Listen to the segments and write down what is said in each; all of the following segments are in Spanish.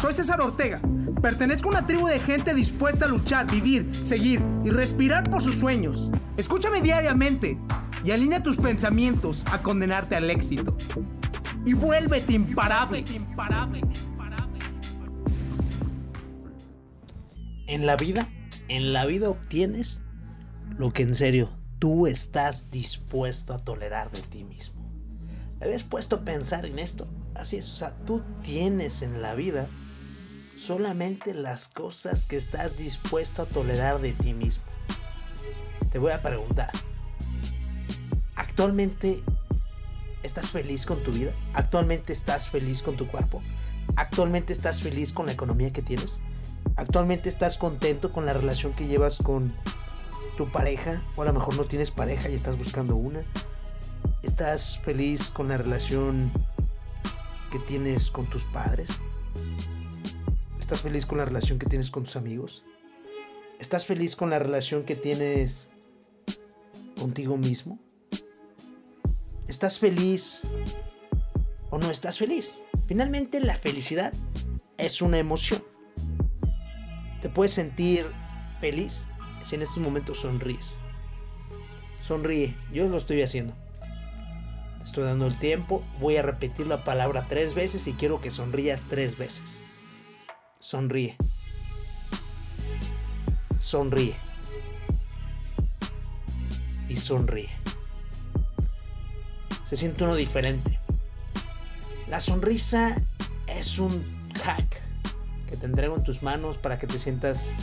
Soy César Ortega. Pertenezco a una tribu de gente dispuesta a luchar, vivir, seguir y respirar por sus sueños. Escúchame diariamente y alinea tus pensamientos a condenarte al éxito. Y vuélvete imparable. En la vida, en la vida obtienes lo que en serio tú estás dispuesto a tolerar de ti mismo. ¿Te habías puesto a pensar en esto? Así es, o sea, tú tienes en la vida solamente las cosas que estás dispuesto a tolerar de ti mismo. Te voy a preguntar, ¿actualmente estás feliz con tu vida? ¿Actualmente estás feliz con tu cuerpo? ¿Actualmente estás feliz con la economía que tienes? ¿Actualmente estás contento con la relación que llevas con tu pareja? O a lo mejor no tienes pareja y estás buscando una. ¿Estás feliz con la relación que tienes con tus padres? ¿Estás feliz con la relación que tienes con tus amigos? ¿Estás feliz con la relación que tienes contigo mismo? ¿Estás feliz o no estás feliz? Finalmente la felicidad es una emoción. Te puedes sentir feliz si en estos momentos sonríes. Sonríe, yo lo estoy haciendo. Te estoy dando el tiempo, voy a repetir la palabra tres veces y quiero que sonrías tres veces. Sonríe. Sonríe. Y sonríe. Se siente uno diferente. La sonrisa es un hack que te entrego en tus manos para que te sientas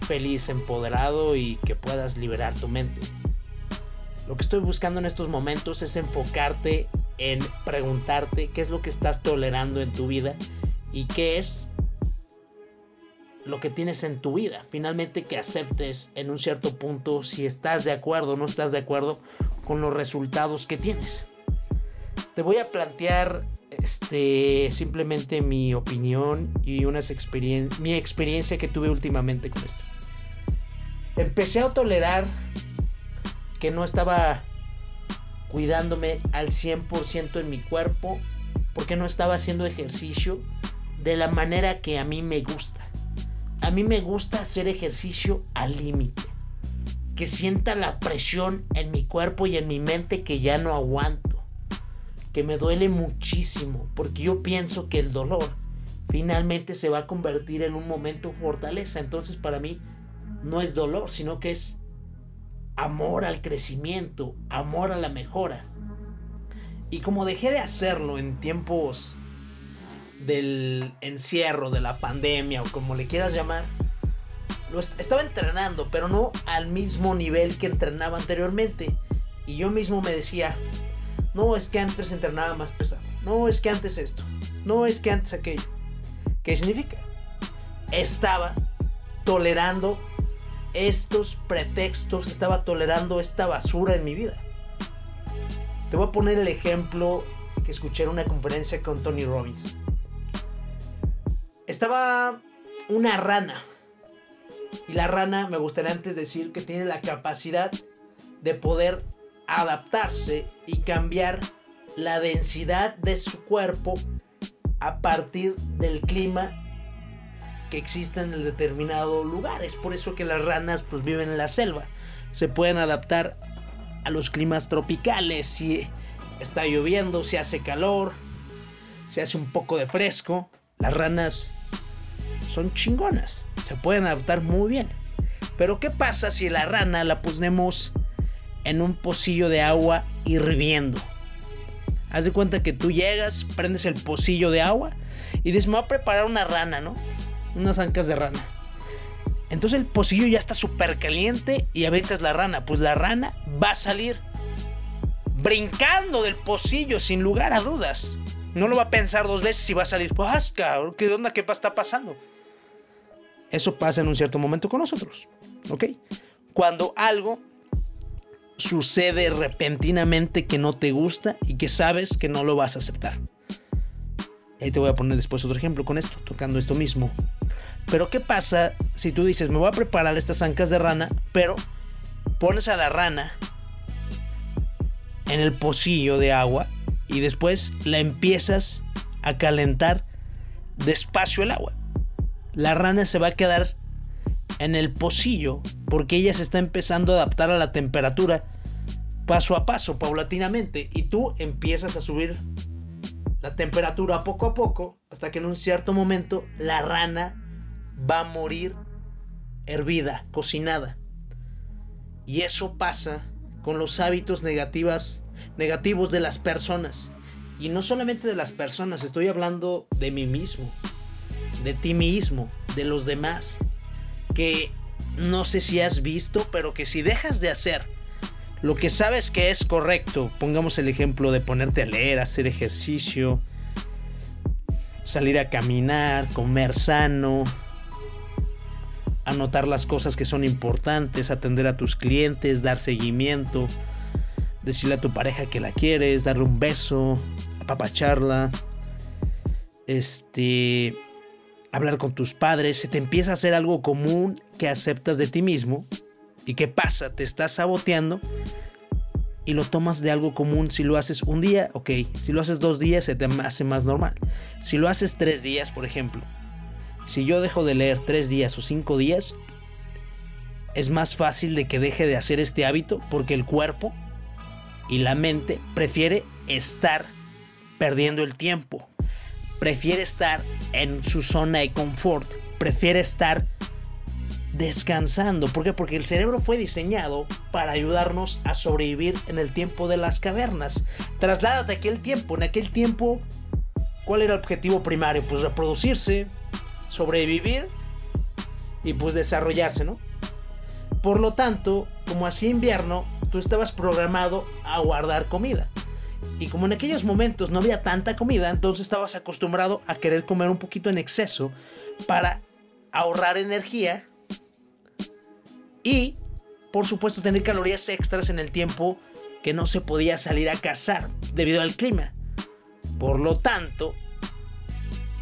feliz, empoderado y que puedas liberar tu mente. Lo que estoy buscando en estos momentos es enfocarte en preguntarte qué es lo que estás tolerando en tu vida y qué es lo que tienes en tu vida. Finalmente que aceptes en un cierto punto si estás de acuerdo o no estás de acuerdo con los resultados que tienes. Te voy a plantear este simplemente mi opinión y unas mi experiencia que tuve últimamente con esto. Empecé a tolerar que no estaba cuidándome al 100% en mi cuerpo porque no estaba haciendo ejercicio de la manera que a mí me gusta. A mí me gusta hacer ejercicio al límite. Que sienta la presión en mi cuerpo y en mi mente que ya no aguanto. Que me duele muchísimo. Porque yo pienso que el dolor finalmente se va a convertir en un momento fortaleza. Entonces para mí no es dolor, sino que es amor al crecimiento, amor a la mejora. Y como dejé de hacerlo en tiempos del encierro, de la pandemia o como le quieras llamar, estaba entrenando, pero no al mismo nivel que entrenaba anteriormente. Y yo mismo me decía, no es que antes entrenaba más pesado, no es que antes esto, no es que antes aquello. ¿Qué significa? Estaba tolerando estos pretextos, estaba tolerando esta basura en mi vida. Te voy a poner el ejemplo que escuché en una conferencia con Tony Robbins estaba una rana. Y la rana, me gustaría antes decir que tiene la capacidad de poder adaptarse y cambiar la densidad de su cuerpo a partir del clima que existe en el determinado lugar. Es por eso que las ranas pues viven en la selva. Se pueden adaptar a los climas tropicales. Si está lloviendo, si hace calor, si hace un poco de fresco. Las ranas son chingonas, se pueden adaptar muy bien. Pero ¿qué pasa si la rana la ponemos en un pocillo de agua hirviendo? Haz de cuenta que tú llegas, prendes el pocillo de agua y dices, me voy a preparar una rana, ¿no? Unas ancas de rana. Entonces el pocillo ya está súper caliente y aventas la rana. Pues la rana va a salir brincando del pocillo sin lugar a dudas. No lo va a pensar dos veces y va a salir, pues, ¿qué onda? ¿Qué está pasando? Eso pasa en un cierto momento con nosotros. ¿Ok? Cuando algo sucede repentinamente que no te gusta y que sabes que no lo vas a aceptar. Ahí te voy a poner después otro ejemplo con esto, tocando esto mismo. Pero ¿qué pasa si tú dices, me voy a preparar estas ancas de rana, pero pones a la rana en el pocillo de agua y después la empiezas a calentar despacio el agua. La rana se va a quedar en el pocillo porque ella se está empezando a adaptar a la temperatura paso a paso, paulatinamente, y tú empiezas a subir la temperatura poco a poco hasta que en un cierto momento la rana va a morir hervida, cocinada. Y eso pasa con los hábitos negativas, negativos de las personas. Y no solamente de las personas, estoy hablando de mí mismo, de ti mismo, de los demás. Que no sé si has visto, pero que si dejas de hacer lo que sabes que es correcto, pongamos el ejemplo de ponerte a leer, hacer ejercicio, salir a caminar, comer sano, anotar las cosas que son importantes, atender a tus clientes, dar seguimiento, decirle a tu pareja que la quieres, darle un beso, apapacharla, este, hablar con tus padres, se te empieza a hacer algo común que aceptas de ti mismo. ¿Y qué pasa? Te estás saboteando y lo tomas de algo común. Si lo haces un día, ok. Si lo haces dos días, se te hace más normal. Si lo haces tres días, por ejemplo, si yo dejo de leer tres días o cinco días, es más fácil de que deje de hacer este hábito porque el cuerpo y la mente prefiere estar perdiendo el tiempo. Prefiere estar en su zona de confort. Prefiere estar descansando. ¿Por qué? Porque el cerebro fue diseñado para ayudarnos a sobrevivir en el tiempo de las cavernas. Trasládate a aquel tiempo. En aquel tiempo, ¿cuál era el objetivo primario? Pues reproducirse, sobrevivir y pues desarrollarse, ¿no? Por lo tanto, como hacía invierno, tú estabas programado a guardar comida. Y como en aquellos momentos no había tanta comida, entonces estabas acostumbrado a querer comer un poquito en exceso para ahorrar energía y, por supuesto, tener calorías extras en el tiempo que no se podía salir a cazar debido al clima. Por lo tanto,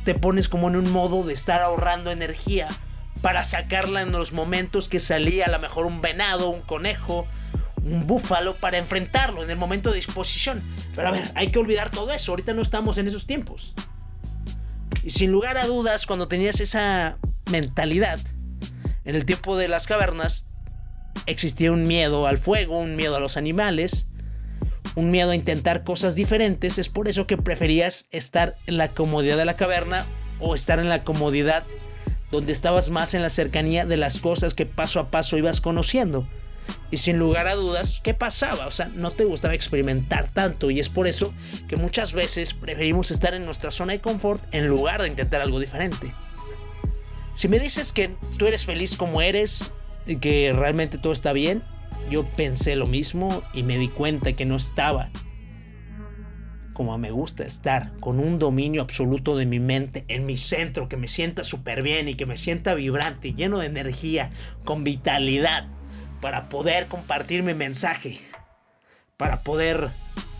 te pones como en un modo de estar ahorrando energía para sacarla en los momentos que salía a lo mejor un venado, un conejo, un búfalo para enfrentarlo en el momento de disposición. Pero a ver, hay que olvidar todo eso, ahorita no estamos en esos tiempos. Y sin lugar a dudas, cuando tenías esa mentalidad, en el tiempo de las cavernas, existía un miedo al fuego, un miedo a los animales, un miedo a intentar cosas diferentes, es por eso que preferías estar en la comodidad de la caverna o estar en la comodidad donde estabas más en la cercanía de las cosas que paso a paso ibas conociendo. Y sin lugar a dudas, ¿qué pasaba? O sea, no te gustaba experimentar tanto y es por eso que muchas veces preferimos estar en nuestra zona de confort en lugar de intentar algo diferente. Si me dices que tú eres feliz como eres y que realmente todo está bien, yo pensé lo mismo y me di cuenta que no estaba como me gusta estar, con un dominio absoluto de mi mente, en mi centro, que me sienta súper bien y que me sienta vibrante, lleno de energía, con vitalidad, para poder compartir mi mensaje, para poder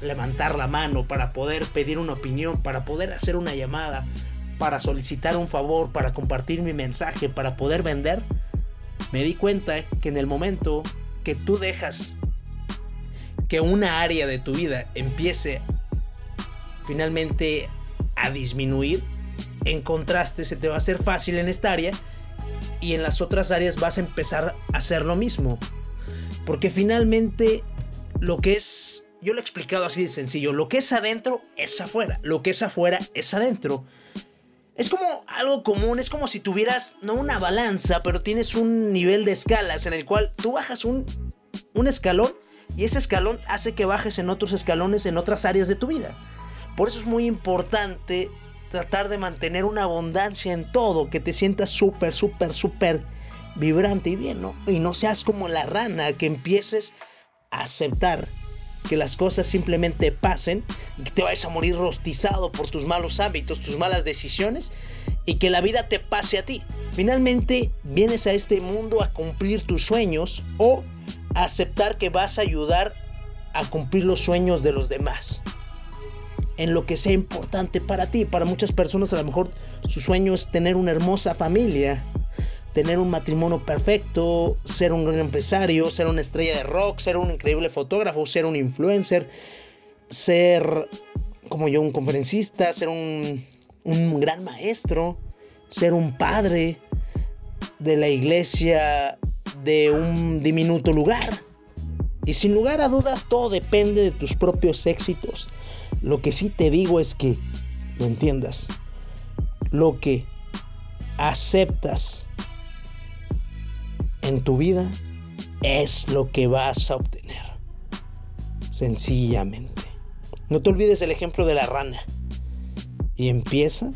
levantar la mano, para poder pedir una opinión, para poder hacer una llamada, para solicitar un favor, para compartir mi mensaje, para poder vender, me di cuenta que en el momento que tú dejas que una área de tu vida empiece finalmente a disminuir, en contraste se te va a hacer fácil en esta área y en las otras áreas vas a empezar a hacer lo mismo. Porque finalmente lo que es, yo lo he explicado así de sencillo, lo que es adentro es afuera, lo que es afuera es adentro. Es como algo común, es como si tuvieras, no una balanza, pero tienes un nivel de escalas en el cual tú bajas un, un escalón y ese escalón hace que bajes en otros escalones en otras áreas de tu vida. Por eso es muy importante tratar de mantener una abundancia en todo, que te sientas súper, súper, súper vibrante y bien, ¿no? Y no seas como la rana, que empieces a aceptar que las cosas simplemente pasen, que te vayas a morir rostizado por tus malos hábitos, tus malas decisiones y que la vida te pase a ti. Finalmente vienes a este mundo a cumplir tus sueños o a aceptar que vas a ayudar a cumplir los sueños de los demás. En lo que sea importante para ti. Para muchas personas a lo mejor su sueño es tener una hermosa familia, tener un matrimonio perfecto, ser un gran empresario, ser una estrella de rock, ser un increíble fotógrafo, ser un influencer, ser como yo un conferencista, ser un un gran maestro, ser un padre de la iglesia de un diminuto lugar. Y sin lugar a dudas todo depende de tus propios éxitos. Lo que sí te digo es que, lo entiendas, lo que aceptas en tu vida es lo que vas a obtener. Sencillamente. No te olvides del ejemplo de la rana. Y empieza,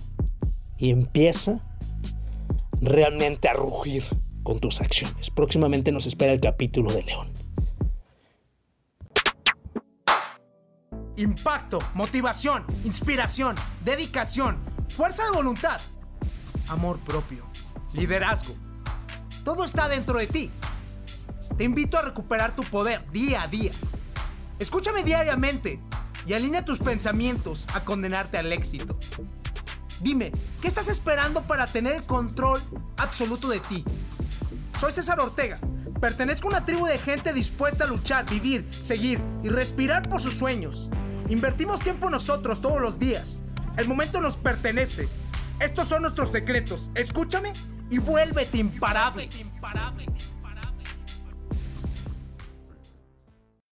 y empieza realmente a rugir con tus acciones. Próximamente nos espera el capítulo de León. Impacto, motivación, inspiración, dedicación, fuerza de voluntad, amor propio, liderazgo. Todo está dentro de ti. Te invito a recuperar tu poder día a día. Escúchame diariamente y alinea tus pensamientos a condenarte al éxito. Dime, ¿qué estás esperando para tener el control absoluto de ti? Soy César Ortega. Pertenezco a una tribu de gente dispuesta a luchar, vivir, seguir y respirar por sus sueños. Invertimos tiempo nosotros todos los días. El momento nos pertenece. Estos son nuestros secretos. Escúchame y vuélvete imparable. imparable.